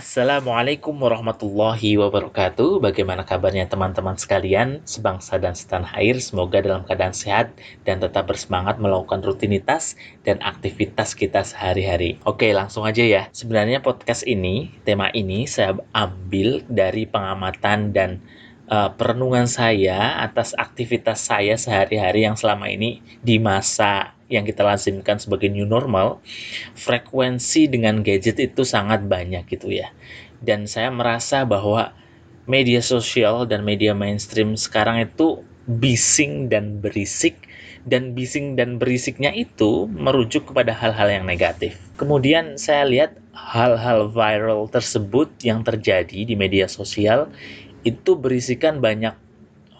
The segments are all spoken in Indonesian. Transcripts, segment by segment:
Assalamualaikum warahmatullahi wabarakatuh. Bagaimana kabarnya teman-teman sekalian, sebangsa dan setanah air? Semoga dalam keadaan sehat dan tetap bersemangat melakukan rutinitas dan aktivitas kita sehari-hari. Oke, langsung aja ya. Sebenarnya podcast ini, tema ini saya ambil dari pengamatan dan uh, perenungan saya atas aktivitas saya sehari-hari yang selama ini di masa yang kita lazimkan sebagai new normal, frekuensi dengan gadget itu sangat banyak gitu ya. Dan saya merasa bahwa media sosial dan media mainstream sekarang itu bising dan berisik dan bising dan berisiknya itu merujuk kepada hal-hal yang negatif. Kemudian saya lihat hal-hal viral tersebut yang terjadi di media sosial itu berisikan banyak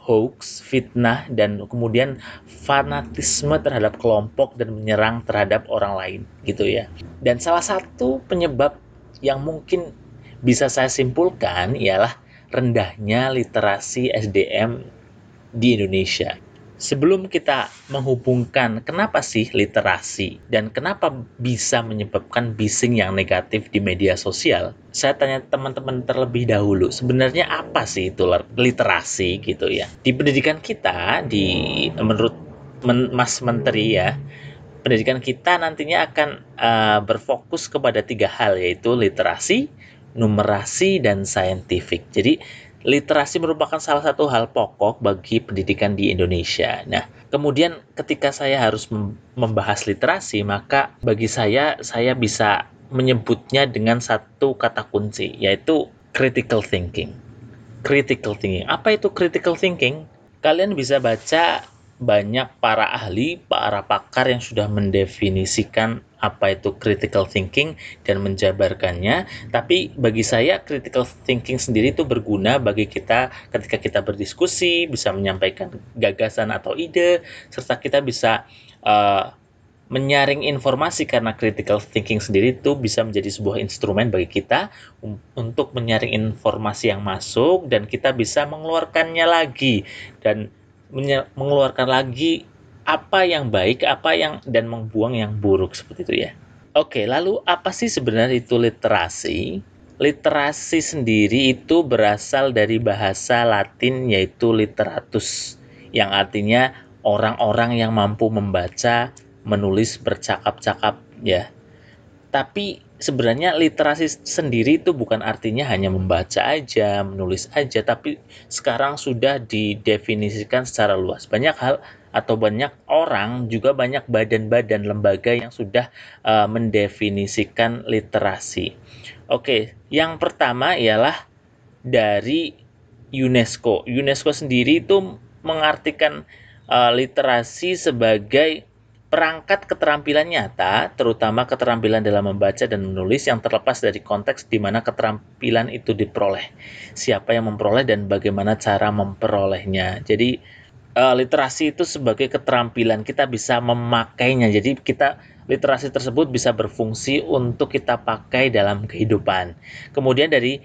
hoax, fitnah, dan kemudian fanatisme terhadap kelompok dan menyerang terhadap orang lain gitu ya. Dan salah satu penyebab yang mungkin bisa saya simpulkan ialah rendahnya literasi SDM di Indonesia sebelum kita menghubungkan kenapa sih literasi dan kenapa bisa menyebabkan bising yang negatif di media sosial, saya tanya teman-teman terlebih dahulu, sebenarnya apa sih itu literasi gitu ya? Di pendidikan kita, di menurut men, Mas Menteri ya, pendidikan kita nantinya akan uh, berfokus kepada tiga hal yaitu literasi, numerasi, dan saintifik. Jadi literasi merupakan salah satu hal pokok bagi pendidikan di Indonesia. Nah, kemudian ketika saya harus membahas literasi, maka bagi saya saya bisa menyebutnya dengan satu kata kunci, yaitu critical thinking. Critical thinking. Apa itu critical thinking? Kalian bisa baca banyak para ahli, para pakar yang sudah mendefinisikan apa itu critical thinking dan menjabarkannya. Tapi bagi saya critical thinking sendiri itu berguna bagi kita ketika kita berdiskusi, bisa menyampaikan gagasan atau ide, serta kita bisa uh, menyaring informasi karena critical thinking sendiri itu bisa menjadi sebuah instrumen bagi kita untuk menyaring informasi yang masuk dan kita bisa mengeluarkannya lagi dan mengeluarkan lagi apa yang baik, apa yang dan membuang yang buruk seperti itu ya. Oke, lalu apa sih sebenarnya itu literasi? Literasi sendiri itu berasal dari bahasa Latin yaitu literatus yang artinya orang-orang yang mampu membaca, menulis, bercakap-cakap ya. Tapi sebenarnya literasi sendiri itu bukan artinya hanya membaca aja, menulis aja, tapi sekarang sudah didefinisikan secara luas. Banyak hal atau banyak orang juga banyak badan-badan lembaga yang sudah uh, mendefinisikan literasi. Oke, yang pertama ialah dari UNESCO. UNESCO sendiri itu mengartikan uh, literasi sebagai perangkat keterampilan nyata, terutama keterampilan dalam membaca dan menulis yang terlepas dari konteks di mana keterampilan itu diperoleh. Siapa yang memperoleh dan bagaimana cara memperolehnya. Jadi uh, literasi itu sebagai keterampilan kita bisa memakainya. Jadi kita literasi tersebut bisa berfungsi untuk kita pakai dalam kehidupan. Kemudian dari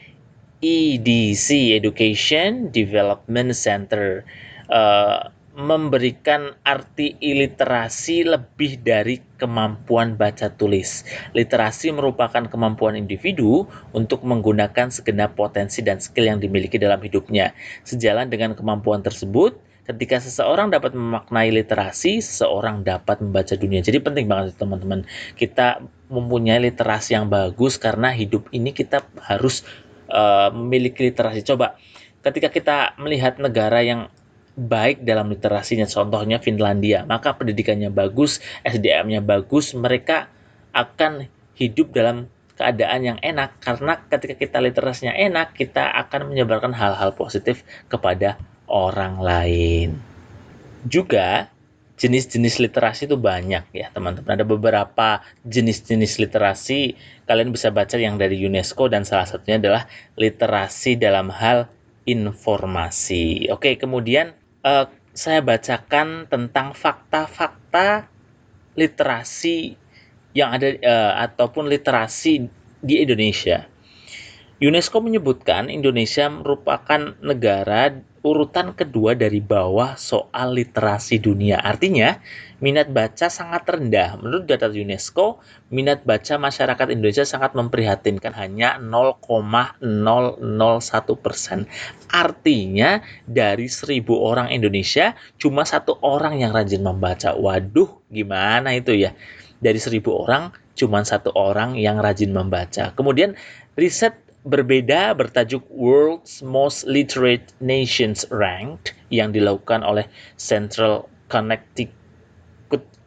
EDC Education Development Center uh, memberikan arti iliterasi lebih dari kemampuan baca tulis. Literasi merupakan kemampuan individu untuk menggunakan segenap potensi dan skill yang dimiliki dalam hidupnya. Sejalan dengan kemampuan tersebut, ketika seseorang dapat memaknai literasi, seseorang dapat membaca dunia. Jadi penting banget teman-teman. Kita mempunyai literasi yang bagus karena hidup ini kita harus uh, memiliki literasi. Coba ketika kita melihat negara yang baik dalam literasinya, contohnya Finlandia, maka pendidikannya bagus, SDM-nya bagus, mereka akan hidup dalam keadaan yang enak karena ketika kita literasinya enak, kita akan menyebarkan hal-hal positif kepada orang lain. Juga jenis-jenis literasi itu banyak ya teman-teman. Ada beberapa jenis-jenis literasi kalian bisa baca yang dari UNESCO dan salah satunya adalah literasi dalam hal informasi. Oke, kemudian uh, saya bacakan tentang fakta-fakta literasi yang ada uh, ataupun literasi di Indonesia. UNESCO menyebutkan Indonesia merupakan negara urutan kedua dari bawah soal literasi dunia. Artinya, minat baca sangat rendah. Menurut data UNESCO, minat baca masyarakat Indonesia sangat memprihatinkan hanya 0,001 persen. Artinya, dari seribu orang Indonesia, cuma satu orang yang rajin membaca. Waduh, gimana itu ya? Dari seribu orang, cuma satu orang yang rajin membaca. Kemudian, riset berbeda bertajuk World's Most Literate Nations Ranked yang dilakukan oleh Central Connecticut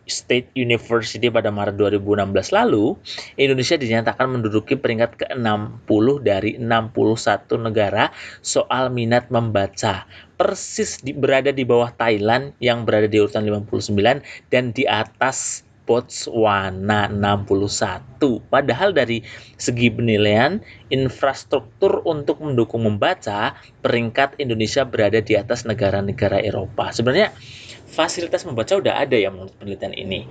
State University pada Maret 2016 lalu, Indonesia dinyatakan menduduki peringkat ke-60 dari 61 negara soal minat membaca. Persis di, berada di bawah Thailand yang berada di urutan 59 dan di atas Botswana 61. Padahal dari segi penilaian infrastruktur untuk mendukung membaca, peringkat Indonesia berada di atas negara-negara Eropa. Sebenarnya fasilitas membaca udah ada ya menurut penelitian ini.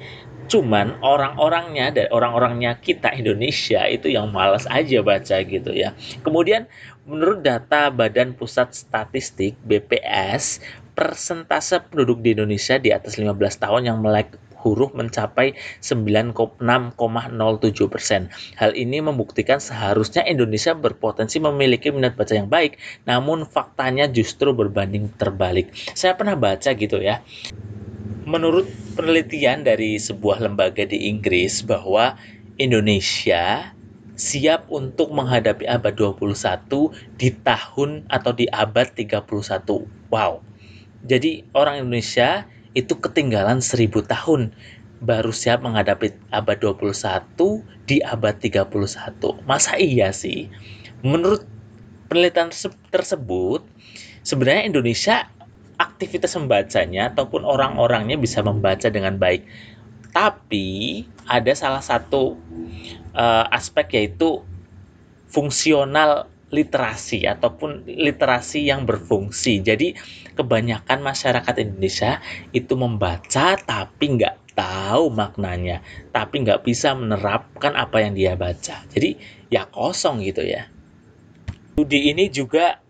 Cuman orang-orangnya dan orang-orangnya kita Indonesia itu yang malas aja baca gitu ya. Kemudian menurut data Badan Pusat Statistik BPS, persentase penduduk di Indonesia di atas 15 tahun yang melek huruf mencapai 9,6,07 persen. Hal ini membuktikan seharusnya Indonesia berpotensi memiliki minat baca yang baik, namun faktanya justru berbanding terbalik. Saya pernah baca gitu ya. Menurut penelitian dari sebuah lembaga di Inggris bahwa Indonesia siap untuk menghadapi abad 21 di tahun atau di abad 31. Wow. Jadi orang Indonesia itu ketinggalan seribu tahun baru siap menghadapi abad 21 di abad 31. Masa iya sih? Menurut penelitian tersebut, sebenarnya Indonesia aktivitas membacanya ataupun orang-orangnya bisa membaca dengan baik. Tapi ada salah satu uh, aspek yaitu fungsional literasi ataupun literasi yang berfungsi. Jadi kebanyakan masyarakat Indonesia itu membaca tapi nggak tahu maknanya, tapi nggak bisa menerapkan apa yang dia baca. Jadi ya kosong gitu ya. Studi ini juga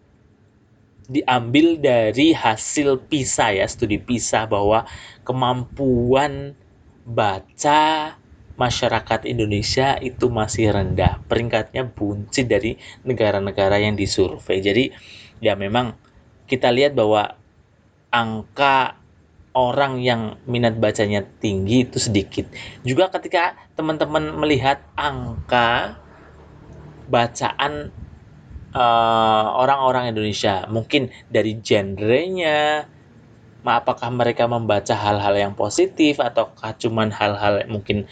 diambil dari hasil PISA ya, studi PISA bahwa kemampuan baca masyarakat Indonesia itu masih rendah. Peringkatnya buncit dari negara-negara yang disurvei. Jadi ya memang kita lihat bahwa angka orang yang minat bacanya tinggi itu sedikit. Juga ketika teman-teman melihat angka bacaan uh, orang-orang Indonesia, mungkin dari genrenya, apakah mereka membaca hal-hal yang positif ataukah cuman hal-hal mungkin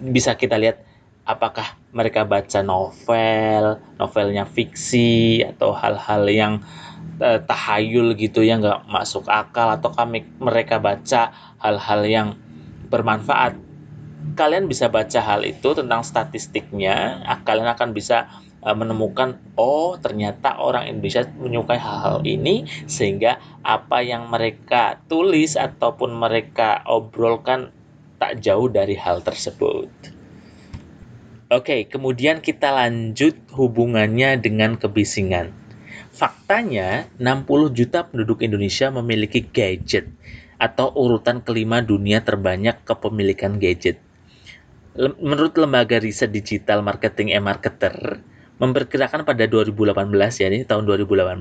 bisa kita lihat apakah mereka baca novel, novelnya fiksi atau hal-hal yang uh, tahayul gitu yang nggak masuk akal atau kami mereka baca hal-hal yang bermanfaat. Kalian bisa baca hal itu tentang statistiknya, ah, kalian akan bisa uh, menemukan oh ternyata orang Indonesia menyukai hal-hal ini sehingga apa yang mereka tulis ataupun mereka obrolkan tak jauh dari hal tersebut. Oke, kemudian kita lanjut hubungannya dengan kebisingan. Faktanya, 60 juta penduduk Indonesia memiliki gadget atau urutan kelima dunia terbanyak kepemilikan gadget. Menurut lembaga riset digital marketing e-marketer, memperkirakan pada 2018 ya ini tahun 2018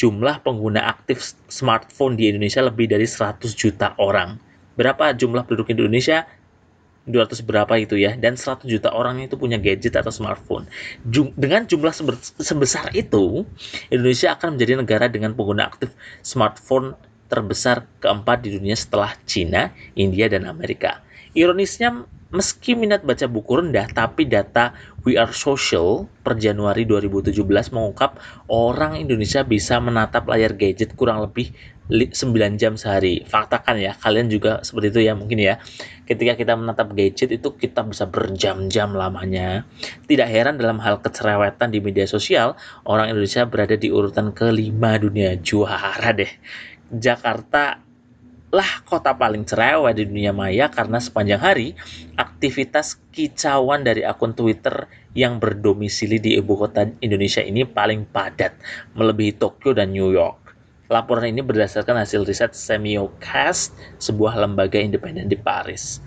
jumlah pengguna aktif smartphone di Indonesia lebih dari 100 juta orang berapa jumlah penduduk Indonesia? 200 berapa itu ya? Dan 100 juta orang itu punya gadget atau smartphone. Jum dengan jumlah sebesar itu Indonesia akan menjadi negara dengan pengguna aktif smartphone terbesar keempat di dunia setelah Cina, India, dan Amerika. Ironisnya, meski minat baca buku rendah, tapi data We Are Social per Januari 2017 mengungkap orang Indonesia bisa menatap layar gadget kurang lebih 9 jam sehari. Faktakan ya, kalian juga seperti itu ya mungkin ya. Ketika kita menatap gadget itu kita bisa berjam-jam lamanya. Tidak heran dalam hal kecerewetan di media sosial, orang Indonesia berada di urutan kelima dunia juara deh. Jakarta lah kota paling cerewet di dunia maya karena sepanjang hari aktivitas kicauan dari akun Twitter yang berdomisili di ibu kota Indonesia ini paling padat melebihi Tokyo dan New York. Laporan ini berdasarkan hasil riset Semiocast, sebuah lembaga independen di Paris.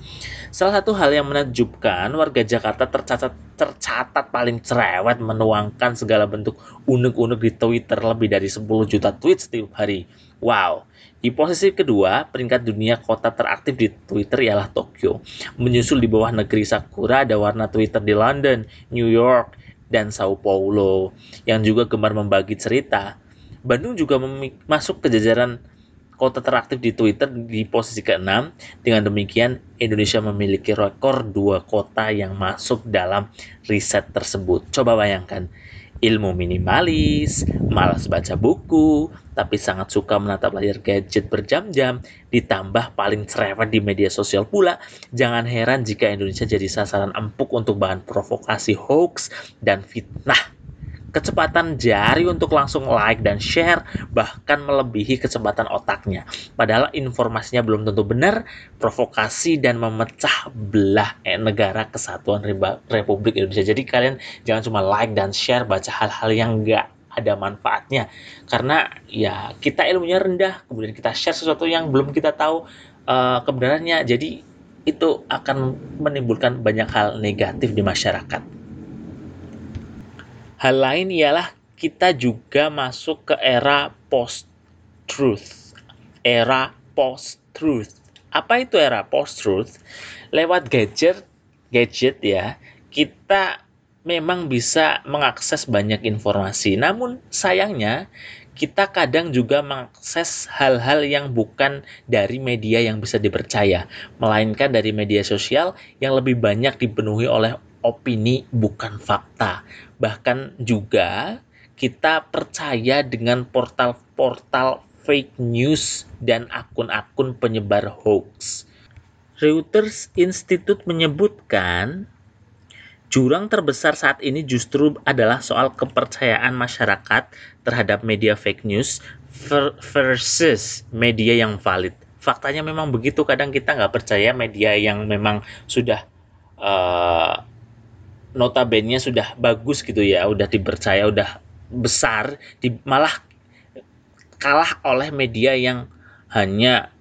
Salah satu hal yang menakjubkan, warga Jakarta tercatat tercatat paling cerewet menuangkan segala bentuk unek-unek di Twitter lebih dari 10 juta tweet setiap hari. Wow. Di posisi kedua, peringkat dunia kota teraktif di Twitter ialah Tokyo. Menyusul di bawah negeri Sakura ada warna Twitter di London, New York, dan Sao Paulo yang juga gemar membagi cerita Bandung juga masuk ke jajaran kota teraktif di Twitter di posisi ke-6. Dengan demikian, Indonesia memiliki rekor dua kota yang masuk dalam riset tersebut. Coba bayangkan, ilmu minimalis, malas baca buku, tapi sangat suka menatap layar gadget berjam-jam, ditambah paling cerewet di media sosial pula. Jangan heran jika Indonesia jadi sasaran empuk untuk bahan provokasi hoax dan fitnah kecepatan jari untuk langsung like dan share bahkan melebihi kecepatan otaknya. Padahal informasinya belum tentu benar, provokasi dan memecah belah eh, negara kesatuan Republik Indonesia. Jadi kalian jangan cuma like dan share baca hal-hal yang enggak ada manfaatnya karena ya kita ilmunya rendah kemudian kita share sesuatu yang belum kita tahu uh, kebenarannya jadi itu akan menimbulkan banyak hal negatif di masyarakat. Hal lain ialah kita juga masuk ke era post-truth. Era post-truth. Apa itu era post-truth? Lewat gadget, gadget ya, kita memang bisa mengakses banyak informasi. Namun sayangnya kita kadang juga mengakses hal-hal yang bukan dari media yang bisa dipercaya, melainkan dari media sosial yang lebih banyak dipenuhi oleh opini bukan fakta. Bahkan juga kita percaya dengan portal-portal fake news dan akun-akun penyebar hoax. Reuters Institute menyebutkan jurang terbesar saat ini justru adalah soal kepercayaan masyarakat terhadap media fake news versus media yang valid. Faktanya memang begitu, kadang kita nggak percaya media yang memang sudah uh, notabene sudah bagus gitu ya, udah dipercaya, udah besar, di, malah kalah oleh media yang hanya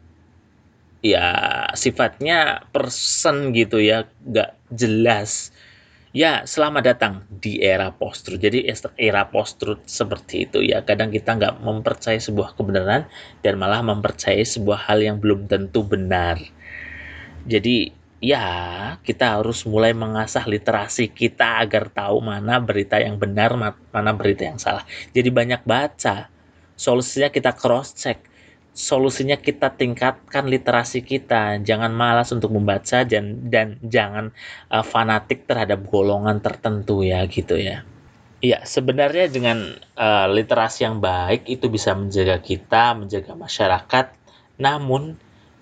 ya sifatnya person gitu ya, nggak jelas. Ya, selamat datang di era post-truth. Jadi era post-truth seperti itu ya. Kadang kita nggak mempercayai sebuah kebenaran dan malah mempercayai sebuah hal yang belum tentu benar. Jadi ya kita harus mulai mengasah literasi kita agar tahu mana berita yang benar, mana berita yang salah. Jadi banyak baca. Solusinya kita cross check. Solusinya kita tingkatkan literasi kita. Jangan malas untuk membaca dan dan jangan uh, fanatik terhadap golongan tertentu ya gitu ya. Iya, sebenarnya dengan uh, literasi yang baik itu bisa menjaga kita, menjaga masyarakat. Namun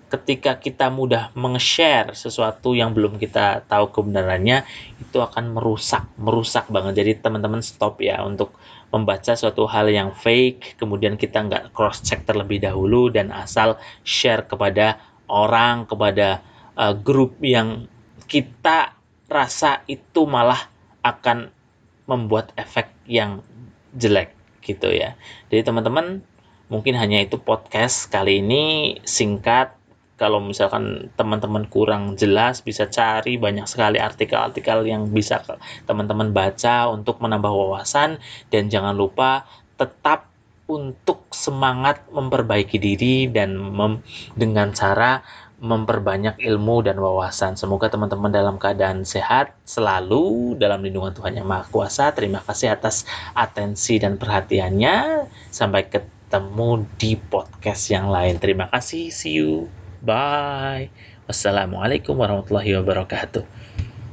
ketika kita mudah meng-share sesuatu yang belum kita tahu kebenarannya itu akan merusak merusak banget jadi teman-teman stop ya untuk membaca suatu hal yang fake kemudian kita nggak cross check terlebih dahulu dan asal share kepada orang kepada uh, grup yang kita rasa itu malah akan membuat efek yang jelek gitu ya. Jadi teman-teman mungkin hanya itu podcast kali ini singkat kalau misalkan teman-teman kurang jelas bisa cari banyak sekali artikel-artikel yang bisa teman-teman baca untuk menambah wawasan dan jangan lupa tetap untuk semangat memperbaiki diri dan mem dengan cara memperbanyak ilmu dan wawasan. Semoga teman-teman dalam keadaan sehat selalu dalam lindungan Tuhan Yang Maha Kuasa. Terima kasih atas atensi dan perhatiannya. Sampai ketemu di podcast yang lain. Terima kasih. See you. Bye. Wassalamualaikum warahmatullahi wabarakatuh.